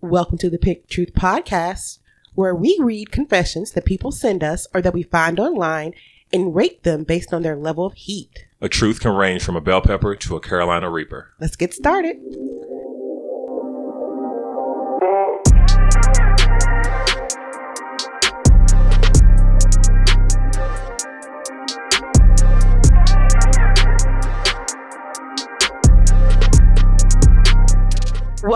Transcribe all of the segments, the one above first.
Welcome to the Pick Truth Podcast, where we read confessions that people send us or that we find online and rate them based on their level of heat. A truth can range from a bell pepper to a Carolina Reaper. Let's get started.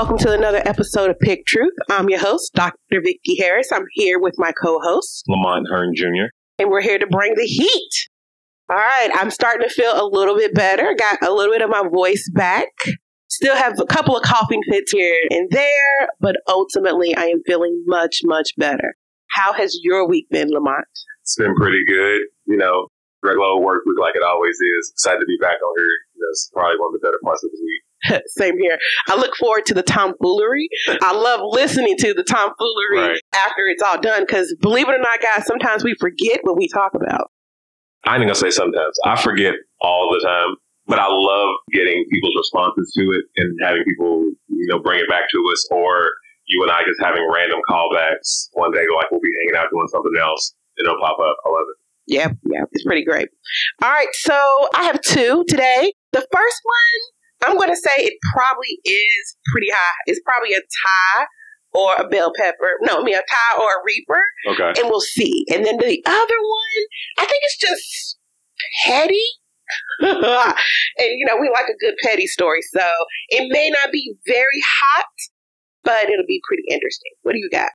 Welcome to another episode of Pick Truth. I'm your host, Dr. Vicki Harris. I'm here with my co-host, Lamont Hearn Jr. and we're here to bring the heat. All right, I'm starting to feel a little bit better. Got a little bit of my voice back. Still have a couple of coughing fits here and there, but ultimately I am feeling much, much better. How has your week been, Lamont? It's been pretty good. You know, regular work week like it always is. Excited to be back on here. That's probably one of the better parts of the week. Same here. I look forward to the tomfoolery. I love listening to the tomfoolery Right. after it's all done because believe it or not, guys, sometimes we forget what we talk about. I ain't gonna say sometimes. I forget all the time, but I love getting people's responses to it and having people, you know, bring it back to us or you and I just having random callbacks one day, like we'll be hanging out doing something else and it'll pop up. I love it. Yeah, yeah, it's pretty great. All right, so I have two today. The first one, I'm going to say it probably is pretty high. It's probably a Thai or a bell pepper. No, I mean a Thai or a reaper, Okay. and we'll see. And then the other one, I think it's just petty. and you know, we like a good petty story, so it may not be very hot, but it'll be pretty interesting. What do you got?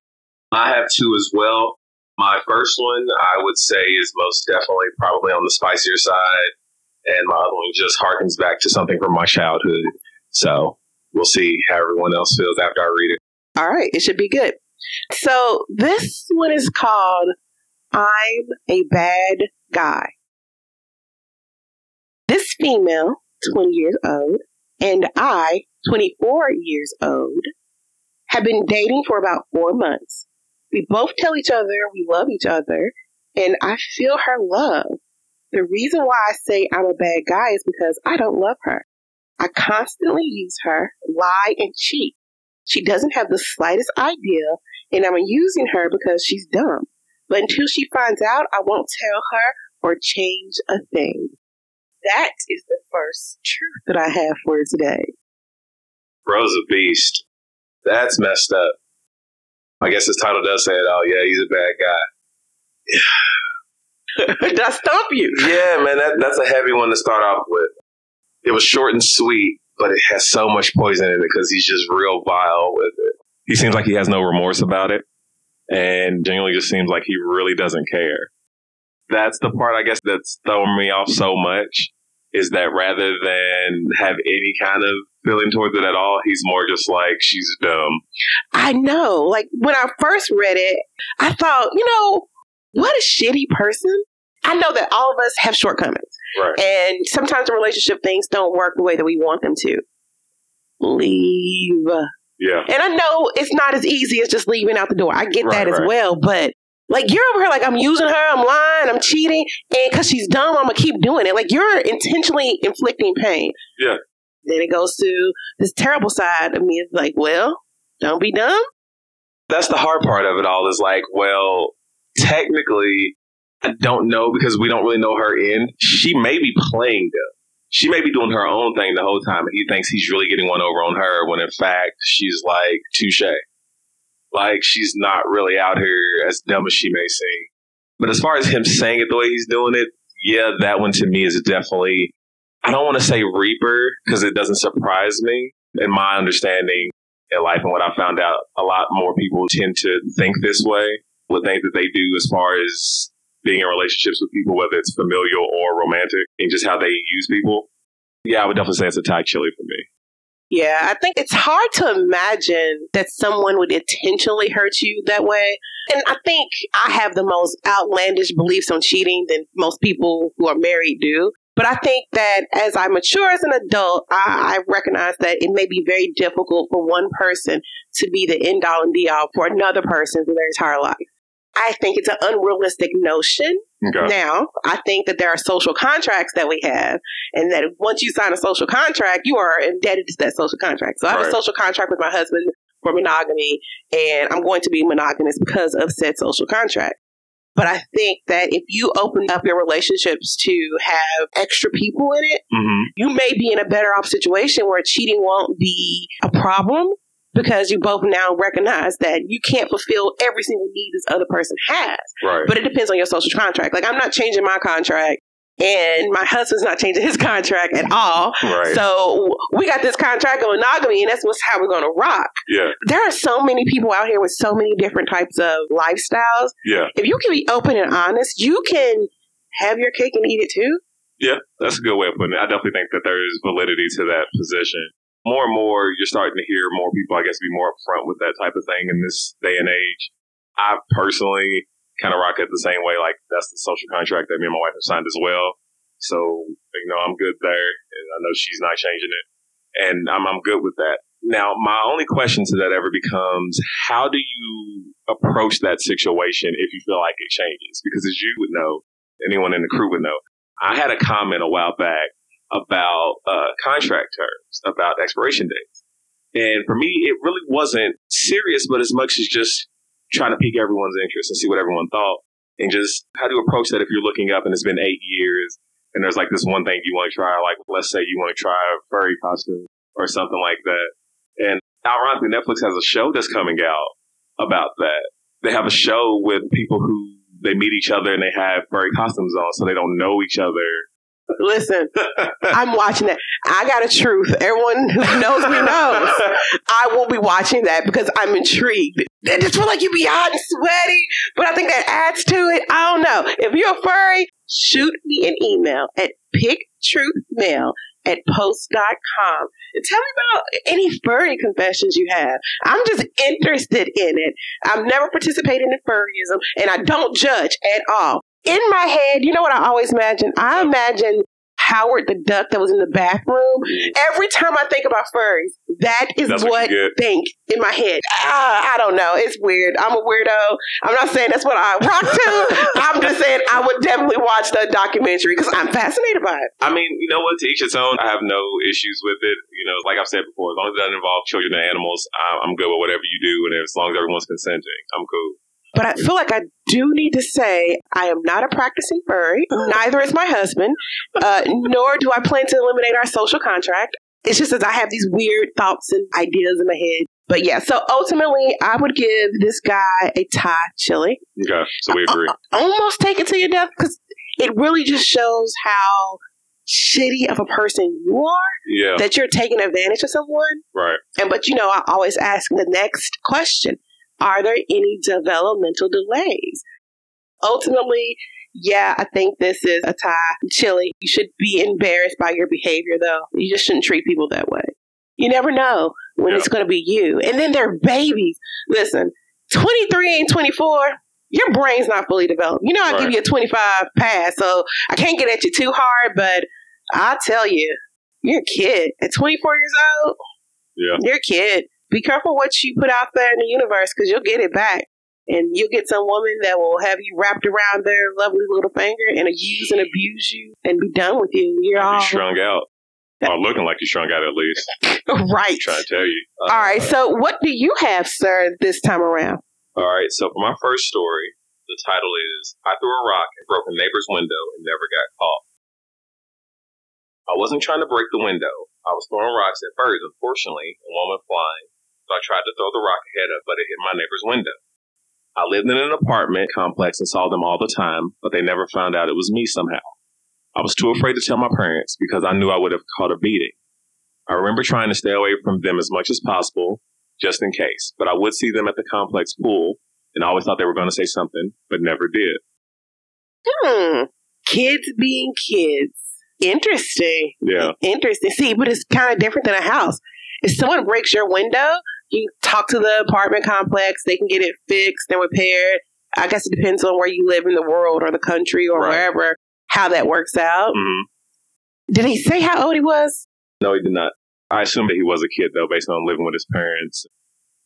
I have two as well. My first one, I would say, is most definitely probably on the spicier side, and one just harkens back to something from my childhood. So we'll see how everyone else feels after I read it. All right, it should be good. So this one is called I'm a Bad Guy. This female, 20 years old, and I, 24 years old, have been dating for about four months. We both tell each other we love each other, and I feel her love. The reason why I say I'm a bad guy is because I don't love her. I constantly use her, lie, and cheat. She doesn't have the slightest idea, and I'm using her because she's dumb. But until she finds out, I won't tell her or change a thing. That is the first truth that I have for today. Bro's a beast. That's messed up. I guess his title does say it all. Yeah, he's a bad guy. I stump you? Yeah, man, that, that's a heavy one to start off with. It was short and sweet, but it has so much poison in it because he's just real vile with it. He seems like he has no remorse about it and genuinely just seems like he really doesn't care. That's the part, I guess, that's throwing me off so much is that rather than have any kind of feeling towards it at all, he's more just like, she's dumb. I know. Like when I first read it, I thought, you know, what a shitty person. I know that all of us have shortcomings. Right. And sometimes in relationship things don't work the way that we want them to. Leave. Yeah. And I know it's not as easy as just leaving out the door. I get Right, that as right. well, but like you're over here like I'm using her, I'm lying, I'm cheating, and because she's dumb, I'm gonna keep doing it. Like you're intentionally inflicting pain. Yeah. Then it goes to this terrible side of me. It's like, well, don't be dumb. That's the hard part of it all is like, well, technically, I don't know because we don't really know her end. She may be playing dumb. She may be doing her own thing the whole time, he thinks he's really getting one over on her when in fact she's like touche. Like she's not really out here as dumb as she may seem. But as far as him saying it the way he's doing it, yeah, that one to me is definitely. I don't want to say Reaper because it doesn't surprise me. In my understanding in life and what I found out, a lot more people tend to think this way with things that they do as far as being in relationships with people, whether it's familial or romantic, and just how they use people. Yeah, I would definitely say it's a Thai chili for me. Yeah, I think it's hard to imagine that someone would intentionally hurt you that way. And I think I have the most outlandish beliefs on cheating than most people who are married do. But I think that as I mature as an adult, I, I recognize that it may be very difficult for one person to be the end all and be all for another person for their entire life. I think it's an unrealistic notion. Okay. Now, I think that there are social contracts that we have, and that once you sign a social contract, you are indebted to that social contract. So I have a social contract with my husband for monogamy and I'm going to be monogamous because of said social contract. But I think that if you open up your relationships to have extra people in it, hmm you may be in a better off situation where cheating won't be a problem because you both now recognize that you can't fulfill every single need this other person has. Right. But it depends on your social contract. Like I'm not changing my contract and my husband's not changing his contract at all. right. So we got this contract of monogamy and that's what's how we're gonna rock. yeah. There are so many people out here with so many different types of lifestyles. Yeah. If you can be open and honest, you can have your cake and eat it too. Yeah. That's a good way of putting it. I definitely think that there's validity to that position. More and more, you're starting to hear more people, I guess, be more upfront with that type of thing in this day and age. I personally kind of rock it the same way. Like, that's the social contract that me and my wife have signed as well. So, you know, I'm good there. And I know she's not changing it. And I'm, I'm good with that. Now, my only question to that ever becomes how do you approach that situation if you feel like it changes? Because as you would know, anyone in the crew would know, I had a comment a while back about uh, contract terms, about expiration dates. And for me, it really wasn't serious, but as much as just trying to pique everyone's interest and see what everyone thought. And just how to approach that if you're looking up and it's been eight years and there's like this one thing you want to try, like let's say you want to try a furry costume or something like that. And ironically, Netflix has a show that's coming out about that. They have a show with people who they meet each other and they have furry costumes on, so they don't know each other. Listen, I'm watching that. I got a truth. Everyone who knows me knows. I will be watching that because I'm intrigued. It just feel like you be hot and sweaty, but I think that adds to it. I don't know. If you're a furry, shoot me an email at picktruthmail at post.com and tell me about any furry confessions you have. I'm just interested in it. I've never participated in furryism and I don't judge at all. In my head, you know what I always imagine? I imagine Howard the duck that was in the bathroom. Every time I think about furries, that is That's what I think in my head. Ah, I don't know. It's weird. I'm a weirdo. I'm not saying that's what I rock to. I'm just saying I would definitely watch the documentary because I'm fascinated by it. I mean, you know what? To each its own. I have no issues with it. You know, like I've said before, as long as it doesn't involve children and animals, I'm I'm good with whatever you do, and as long as everyone's consenting, I'm cool. But I feel like I do need to say I am not a practicing furry. Neither is my husband. Uh, nor do I plan to eliminate our social contract. It's just as I have these weird thoughts and ideas in my head. But yeah, so ultimately, I would give this guy a Thai chili. Okay, so we agree. Almost take it to your death because it really just shows how shitty of a person you are Yeah, that you're taking advantage of someone. right. And but you know, I always ask the next question: Are there any developmental delays? Ultimately, yeah, I think this is a Thai. Chili, you should be embarrassed by your behavior, though. You just shouldn't treat people that way. You never know when Yeah. it's going to be you. And then they're babies. Listen, 23 and 24, your brain's not fully developed. You know, I give Right. you a 25 pass, so I can't get at you too hard, but I'll tell you, you're a kid. At 24 years old, Yeah. you're a kid. Be careful what you put out there in the universe because you'll get it back. And you'll get some woman that will have you wrapped around their lovely little finger and use and abuse you and be done with you. You're all strung out, or looking like you're strung out at least. right. I'm trying to tell you. Uh, All right. So, what do you have, sir, this time around? All right. So for my first story, the title is "I threw a rock and broke a neighbor's window and never got caught." I wasn't trying to break the window. I was throwing rocks at birds. Unfortunately, one went flying. So I tried to throw the rock ahead of, but it hit my neighbor's window. I lived in an apartment complex and saw them all the time, but they never found out it was me somehow. I was too afraid to tell my parents because I knew I would have caught a beating. I remember trying to stay away from them as much as possible, just in case, but I would see them at the complex pool and I always thought they were going to say something, but never did. Hmm. Kids being kids. Interesting. Yeah. Interesting. See, but it's kind of different than a house. If someone breaks your window, you talk to the apartment complex. They can get it fixed and repaired. I guess it depends on where you live in the world or the country or Right. wherever, how that works out. hmm Did he say how old he was? No, he did not. I assume that he was a kid, though, based on living with his parents,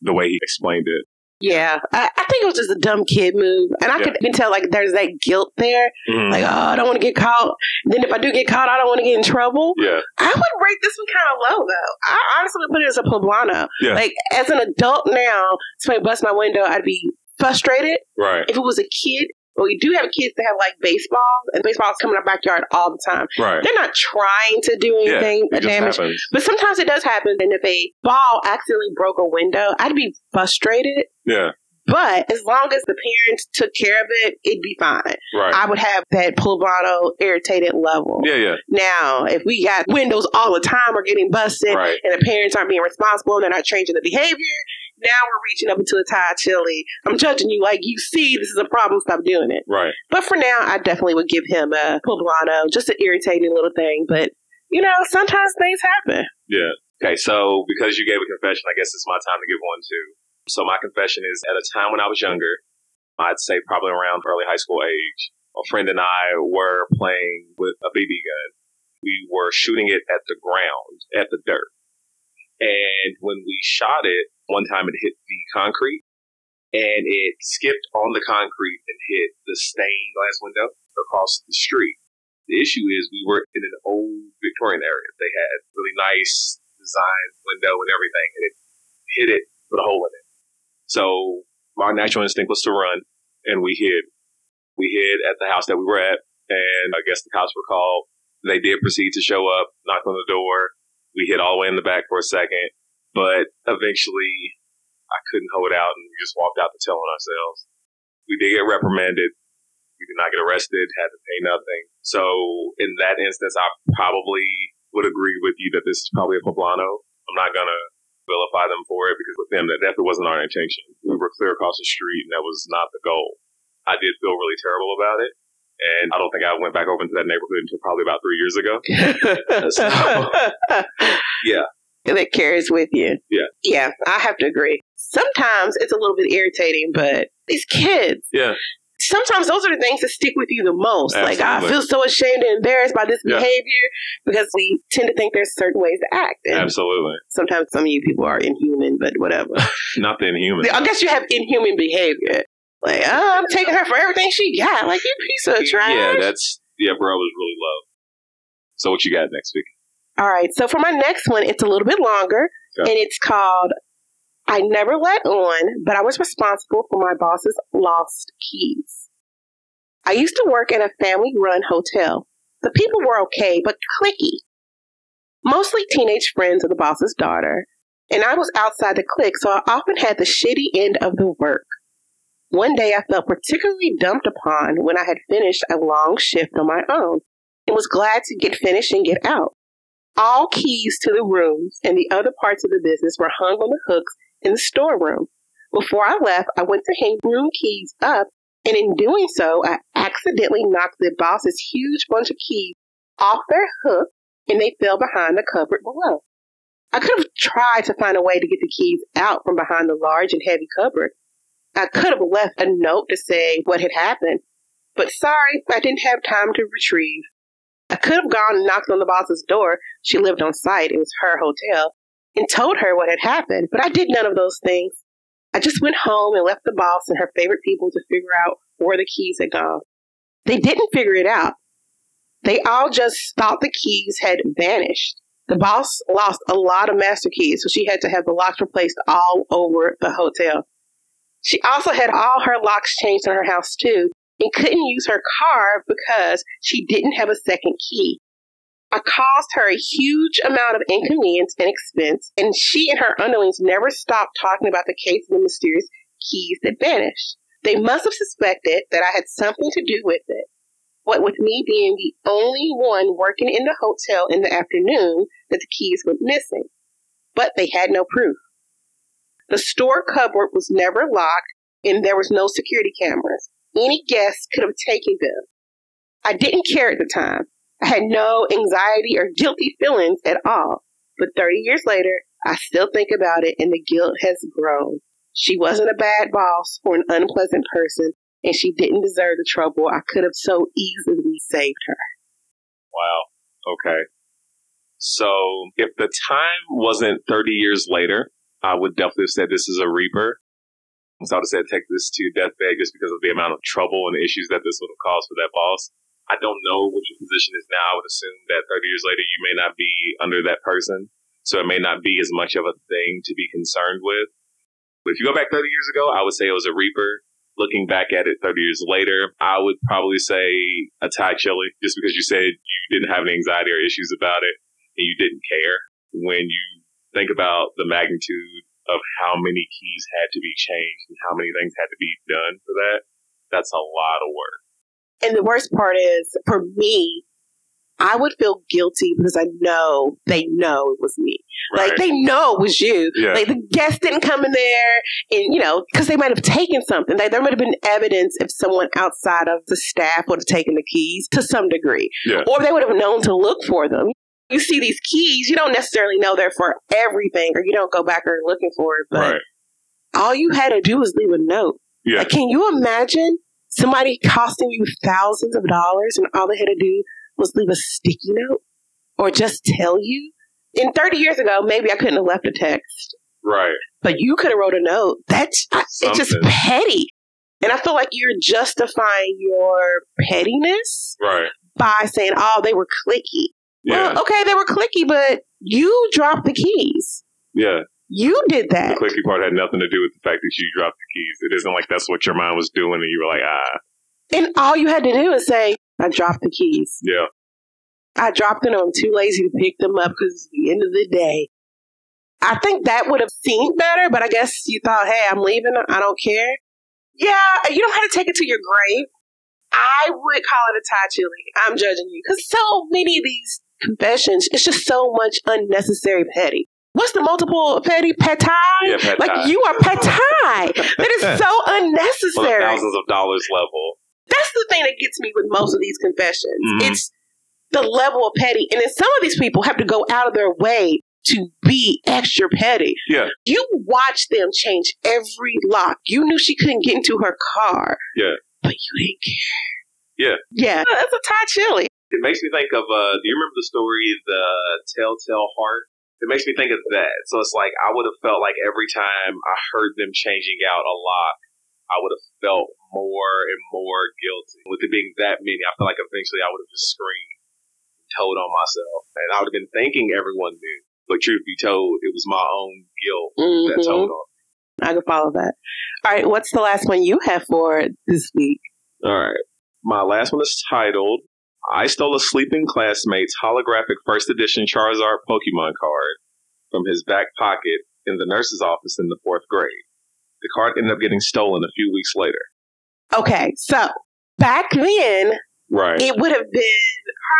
the way he explained it. Yeah, I, I think it was just a dumb kid move, and I Yeah. could can tell like there's that guilt there. Mhm. Like, oh, I don't want to get caught. Then if I do get caught, I don't want to get in trouble. yeah, I would rate this one kind of low though. I honestly would put it as a poblano. Yeah. Like as an adult now, somebody bust my window, I'd be frustrated. right, If it was a kid, well, we do have kids that have like baseball, and baseball's coming in our backyard all the time. right. They're not trying to do Yeah, anything it damage, happens. but sometimes it does happen. And if a ball accidentally broke a window, I'd be frustrated. Yeah, But as long as the parents took care of it, it'd be fine. right. I would have that poblano irritated level. yeah, yeah, Now, if we got windows all the time are getting busted right. and the parents aren't being responsible and they're not changing the behavior, now we're reaching up into a Thai chili. I'm judging you like you see this is a problem, stop doing it. Right. But for now, I definitely would give him a poblano, just an irritating little thing. But, you know, sometimes things happen. Yeah. Okay, so because you gave a confession, I guess it's my time to give one too. So my confession is at a time when I was younger, I'd say probably around early high school age, a friend and I were playing with a BB gun. We were shooting it at the ground, at the dirt. And when we shot it, one time it hit the concrete and it skipped on the concrete and hit the stained glass window across the street. The issue is we were in an old Victorian area. They had really nice design window and everything, and it hit it, with a hole in it. So my natural instinct was to run, and we hid. We hid at the house that we were at, and I guess the cops were called. They did proceed to show up, knock on the door. We hid all the way in the back for a second, but eventually I couldn't hold out, and we just walked out to tell on ourselves. We did get reprimanded. We did not get arrested, had to pay nothing. So in that instance, I probably would agree with you that this is probably a poblano. I'm not gonna vilify them for it because with them, that definitely wasn't our intention. We were clear across the street, and that was not the goal. I did feel really terrible about it, and I don't think I went back over into that neighborhood until probably about three years ago. So, yeah. That carries with you. Yeah. Yeah, I have to agree. Sometimes it's a little bit irritating, but these kids, Yeah, sometimes those are the things that stick with you the most. Like I feel so ashamed and embarrassed by this Yeah. behavior because we tend to think there's certain ways to act. And absolutely. sometimes some of you people are inhuman, but whatever. Not the inhuman. I guess you have inhuman behavior. Like, oh, I'm taking her for everything she got. Like you piece of trash. Yeah, that's yeah, bro was really low. So what you got next week? All right. So for my next one, it's a little bit longer, Okay. and it's called "I Never Let On," but I was responsible for my boss's lost keys. I used to work in a family-run hotel. The people were okay, but clicky. Mostly teenage friends of the boss's daughter, and I was outside the clique, so I often had the shitty end of the work. One day I felt particularly dumped upon when I had finished a long shift on my own and was glad to get finished and get out. All keys to the rooms and the other parts of the business were hung on the hooks in the storeroom. Before I left, I went to hang room keys up, and in doing so, I accidentally knocked the boss's huge bunch of keys off their hook and they fell behind the cupboard below. I could have tried to find a way to get the keys out from behind the large and heavy cupboard. I could have left a note to say what had happened, but sorry, I didn't have time to retrieve. I could have gone and knocked on the boss's door. She lived on site, it was her hotel, and told her what had happened, but I did none of those things. I just went home and left the boss and her favorite people to figure out where the keys had gone. They didn't figure it out. They all just thought the keys had vanished. The boss lost a lot of master keys, so she had to have the locks replaced all over the hotel. She also had all her locks changed in her house too, and couldn't use her car because she didn't have a second key. I caused her a huge amount of inconvenience and expense, and she and her underlings never stopped talking about the case of the mysterious keys that vanished. They must have suspected that I had something to do with it. What with me being the only one working in the hotel in the afternoon that the keys went missing. But they had no proof. The store cupboard was never locked and there was no security cameras. Any guest could have taken them. I didn't care at the time. I had no anxiety or guilty feelings at all. But 30 years later, I still think about it and the guilt has grown. She wasn't a bad boss or an unpleasant person, and she didn't deserve the trouble I could have so easily saved her. Wow. Okay. So if the time wasn't 30 years later, I would definitely have said this is a Reaper. I would have said take this to deathbed just because of the amount of trouble and issues that this would have caused for that boss. I don't know what your position is now. I would assume that 30 years later you may not be under that person. So it may not be as much of a thing to be concerned with. But if you go back 30 years ago, I would say it was a Reaper. Looking back at it 30 years later, I would probably say a Thai chili just because you said you didn't have any anxiety or issues about it and you didn't care. When you think about the magnitude of how many keys had to be changed and how many things had to be done for that, that's a lot of work. And the worst part is, for me, I would feel guilty because I know they know it was me. Right. Like they know it was you. Yeah. Like the guest didn't come in there, and you know, because they might have taken something. Like, there might have been evidence if someone outside of the staff would have taken the keys to some degree, Yeah. or they would have known to look for them. You see these keys, you don't necessarily know they're for everything, or you don't go back or looking for it. But right. all you had to do was leave a note. Yeah. Like, can you imagine somebody costing you thousands of dollars and all they had to do was leave a sticky note or just tell you? In 30 years ago, maybe I couldn't have left a text, Right. but you could have wrote a note. That's I- it's just petty. And I feel like you're justifying your pettiness Right. by saying, oh, they were clicky. Yeah. Well, okay, they were clicky, but you dropped the keys. yeah. You did that. The clicky part had nothing to do with the fact that you dropped the keys. It isn't like that's what your mind was doing and you were like, ah, And all you had to do is say, I dropped the keys. yeah. I dropped them. I'm too lazy to pick them up because it's the end of the day. I think that would have seemed better, but I guess you thought, hey, I'm leaving. I don't care. Yeah, you don't have to take it to your grave. I would call it a Thai chili. I'm judging you because so many of these confessions, it's just so much unnecessary petty. What's the multiple petty? Pet Yeah, like you are pet Thai. that is so unnecessary. thousands of dollars level. That's the thing that gets me with most of these confessions. Mhm. It's the level of petty. And then some of these people have to go out of their way to be extra petty. Yeah. You watch them change every lock. You knew she couldn't get into her car. Yeah. But you didn't care. Yeah. Yeah. That's a Thai chili. It makes me think of, uh, do you remember the story, The Telltale Heart? It makes me think of that. So it's like, I would have felt like every time I heard them changing out a lock, I would have felt more and more guilty. With it being that many, I feel like eventually I would have just screamed, told on myself. And I would have been thinking everyone knew. But truth be told, it was my own guilt that Mhm. told on. Me. I can follow that. All right. What's the last one you have for this week? All right. My last one is titled I Stole a Sleeping Classmate's Holographic First Edition Charizard Pokemon card from his back pocket in the nurse's office in the fourth grade. The card ended up getting stolen a few weeks later. Okay. So back then, Right. it would have been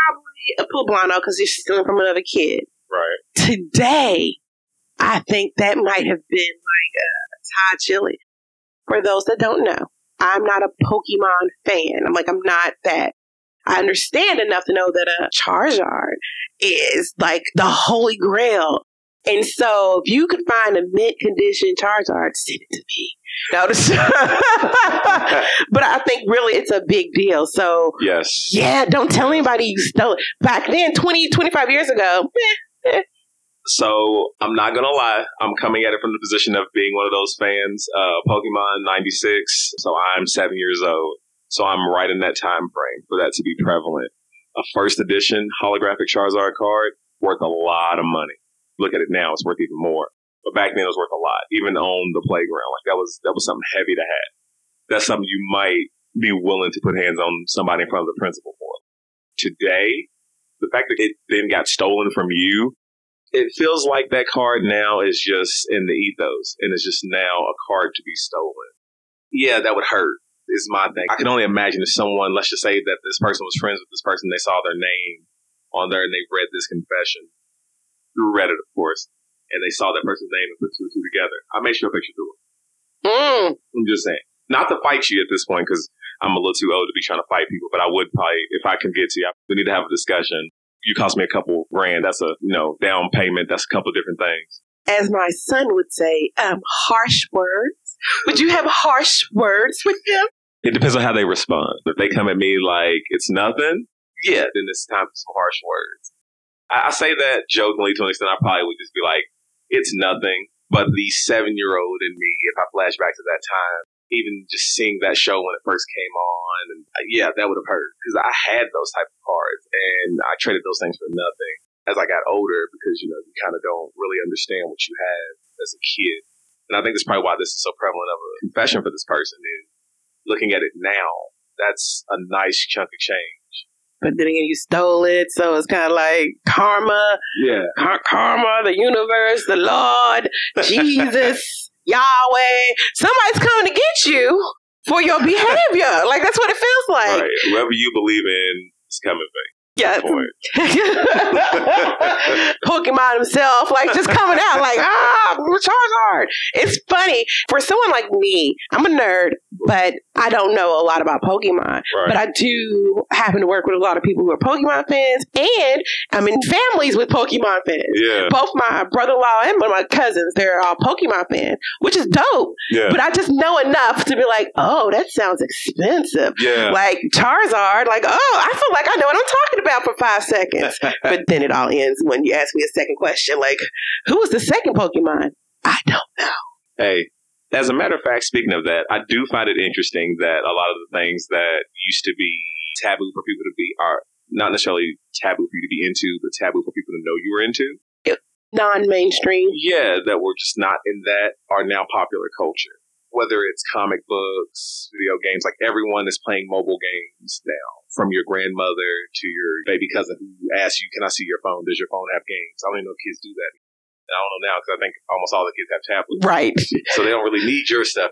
probably a poblano because you're stealing from another kid. Right. today, I think that might have been like a Thai chili. For those that don't know, I'm not a Pokemon fan. I'm like, I'm not that. I understand enough to know that a Charizard is like the holy grail. And so if you could find a mint condition Charizard, send it to me. Notice. but I think really it's a big deal. So Yes. yeah, don't tell anybody you stole it. Back then, 20, 25 years ago, eh, So I'm not gonna lie, I'm coming at it from the position of being one of those fans. Uh, Pokemon '96, so I'm seven years old. So I'm right in that time frame for that to be mm-hmm. prevalent. A first edition holographic Charizard card worth a lot of money. Look at it now; it's worth even more. But back then, it was worth a lot, even on the playground. Like that was that was something heavy to have. That's something you might be willing to put hands on somebody in front of the principal for. Today, the fact that it then got stolen from you it feels like that card now is just in the ethos and it's just now a card to be stolen. Yeah, that would hurt, is my thing. I can only imagine if someone, let's just say that this person was friends with this person, they saw their name on there and they read this confession through Reddit, of course, and they saw that person's name and put two and two together. I made sure I picture through it. mm, I'm just saying. Not to fight you at this point because I'm a little too old to be trying to fight people, but I would probably, if I can get to you, we need to have a discussion. You cost me a couple grand. That's a, you know, down payment. That's a couple different things. as my son would say, um, harsh words. Would you have harsh words with them? It depends on how they respond. If they come at me like it's nothing, yeah, then it's time for some harsh words. I, I say that jokingly to an extent. I probably would just be like, it's nothing. But the seven year old in me, if I flash back to that time, even just seeing that show when it first came on, and uh, yeah, that would have hurt because I had those type of cards and I traded those things for nothing as I got older because you know you kind of don't really understand what you have as a kid, and I think that's probably why this is so prevalent of a confession for this person is looking at it now. That's a nice chunk of change. But then again, you stole it, so it's kind of like karma. Yeah, Car- karma, the universe, the Lord, Jesus, Yahweh. Somebody's coming to get you for your behavior. like that's what it feels like. right. Whoever you believe in is coming back. Yeah. Pokemon himself, like just coming out, like, ah, Charizard. It's funny. For someone like me, I'm a nerd, but I don't know a lot about Pokemon. Right. But I do happen to work with a lot of people who are Pokemon fans, and I'm in families with Pokemon fans. yeah, Both my brother in law and one of my cousins, they're all Pokemon fans, which is dope. yeah, But I just know enough to be like, oh, that sounds expensive. yeah. Like Charizard, like, oh, I feel like I know what I'm talking about for five seconds. but then it all ends when you ask me a second question, like, who was the second Pokemon? I don't know. Hey, as a matter of fact, speaking of that, I do find it interesting that a lot of the things that used to be taboo for people to be are not necessarily taboo for you to be into, but taboo for people to know you were into. Non-mainstream. Yeah, that were just not in that are now popular culture. Whether it's comic books, video games, like everyone is playing mobile games now. From your grandmother to your baby cousin who asks you, "Can I see your phone? Does your phone have games?" I don't even know if kids do that. I don't know now because I think almost all the kids have tablets, Right. so they don't really need your stuff.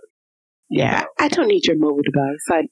Yeah. I don't need your mobile device. I,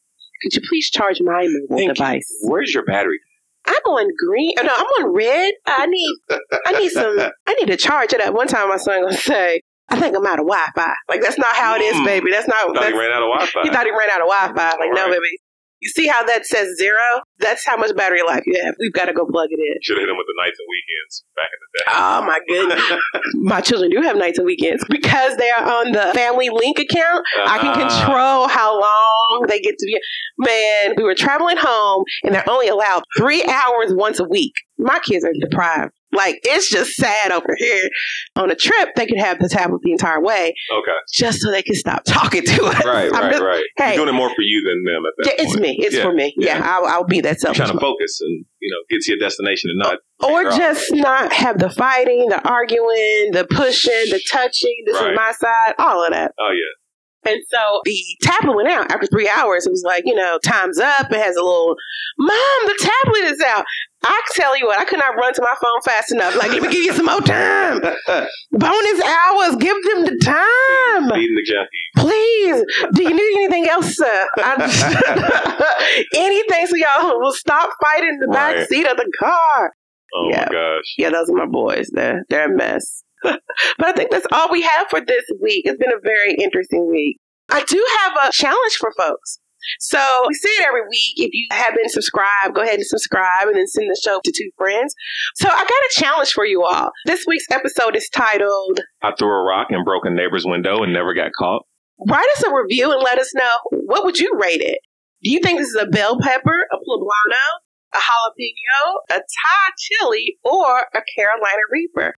could you please charge my mobile Thank you. device? Where's your battery? I'm on green. oh, No, I'm on red. I need. I need some. I need to charge it up. One time, my son gonna say, "I think I'm out of Wi-Fi." Like that's not how it is, Mm. baby. That's not. Thought That's, he ran out of Wi-Fi. he thought he ran out of Wi-Fi. Like no, Right. baby. You see how that says zero? That's how much battery life you have. We've got to go plug it in. Should have hit him with the nights and weekends back in the day. Oh my goodness. my children do have nights and weekends because they are on the family link account. I can Ah. control how long they get to be. Man, we were traveling home and they're only allowed three hours once a week. My kids are deprived. Like, it's just sad over here. On a trip, they could have the tablet the entire way Okay. just so they can stop talking to us. Right, right, just- right. Hey, You're doing it more for you than them at that yeah, it's point. me. It's Yeah, for me. Yeah, yeah. I'll, I'll be that You're trying to focus and, you know, get to your destination and not. Or just not have the fighting, the arguing, the pushing, the touching. This Right. is my side, all of that. Oh, yeah. And so the tablet went out after three hours. It was like, you know, time's up. It has a little, Mom, the tablet is out. I tell you what, I could not run to my phone fast enough. Like, let me give you some more time. Bonus hours, give them the time. Feeding the junkie. Please. Do you need anything else, sir? I- anything so y'all will stop fighting in the back seat of the car. Oh, Yeah. my gosh. Yeah, those are my boys. They're they're a mess. But I think that's all we have for this week. It's been a very interesting week. I do have a challenge for folks. So we say it every week. If you haven't subscribed, go ahead and subscribe and then send the show to two friends. So I got a challenge for you all. This week's episode is titled I threw a rock and broke a neighbor's window and never got caught. Write us a review and let us know what would you rate it? Do you think this is a bell pepper, a poblano, a jalapeno, a Thai chili, or a Carolina Reaper?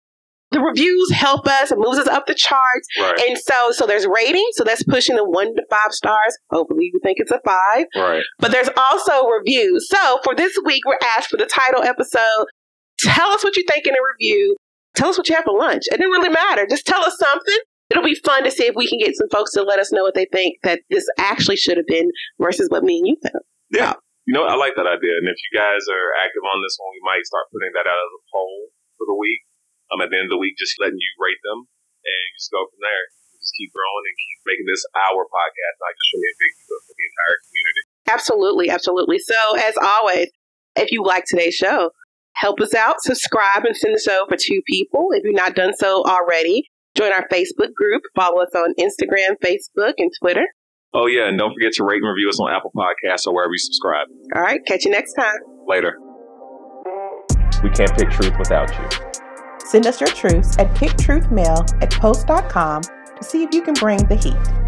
The reviews help us, it moves us up the charts. Right. And so so there's ratings, so that's pushing the one to five stars. Hopefully you think it's a five. Right. But there's also reviews. So for this week, we're asked for the title episode. Tell us what you think in a review. Tell us what you have for lunch. It didn't really matter. Just tell us something. It'll be fun to see if we can get some folks to let us know what they think that this actually should have been versus what me and you think. Yeah. You know. I like that idea. And if you guys are active on this one, we might start putting that out as a poll for the week. Um, at the end of the week, just letting you rate them and just go from there. Just keep growing and keep making this our podcast, not just for me and Vicki, but for the entire community. Absolutely, absolutely. So as always, if you like today's show, help us out, subscribe and send the show for two people. If you've not done so already, join our Facebook group, follow us on Instagram, Facebook, and Twitter. Oh, yeah. And don't forget to rate and review us on Apple Podcasts or wherever you subscribe. All right, catch you next time. Later. We can't pick truth without you. Send us your truths at picktruthmail at post.com to see if you can bring the heat.